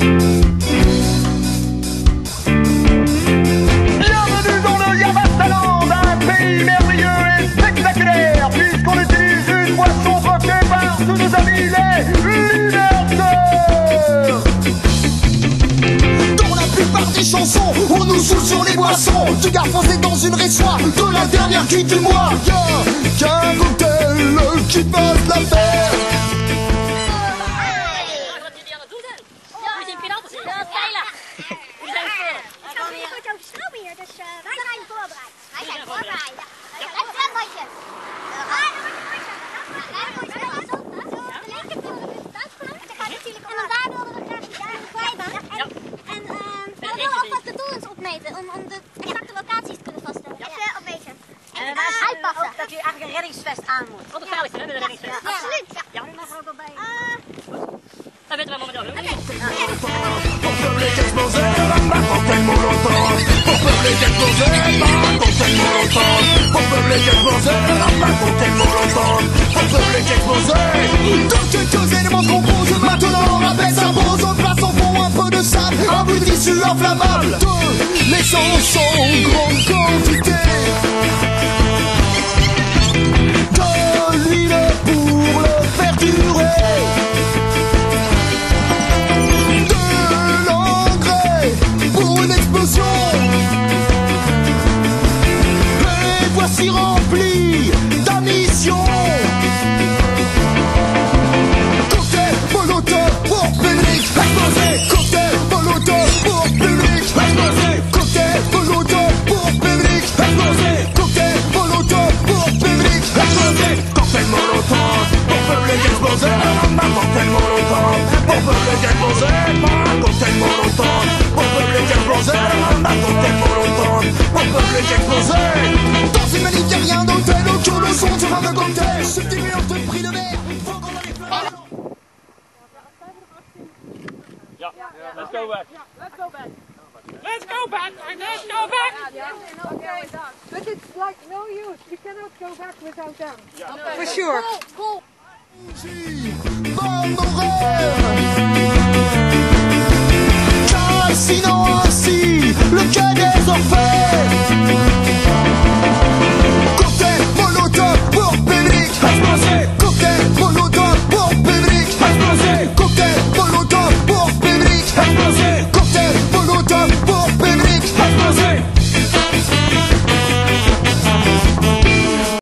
Bienvenue dans le Yavastaland, un pays merveilleux et spectaculaire, puisqu'on utilise une boisson votée par tous nos amis les leaders. Dans la plupart des chansons, on nous saoule sur les boissons. Du gars foncé dans une réchoir de la dernière cuite du mois. Qu'un qui passe la fête. Mooiste. En dan daar wilden we graag een glijbaan. En, en ehm, we willen alvast de torens opmeten om, om de exacte locaties te kunnen vaststellen. Ja, opmeten. En En daar is uitpassen. ook dat je eigenlijk een reddingsvest aan moet. Wat een veiligste, hè, met een reddingsvest. Ja, absoluut. Ja. Ja, die mag er ook wel bij. Eh, Dat weten we momenteel. Pour public tissu inflammable. De l'essence en grande quantité. De l'huile pour le faire durer. de l'engrais pour une explosion. Et voici de plein. Let's go back. Let's go back. Let's go back. Let's go back. But it's like no use. We cannot go back without them. For sure. Des orfèvres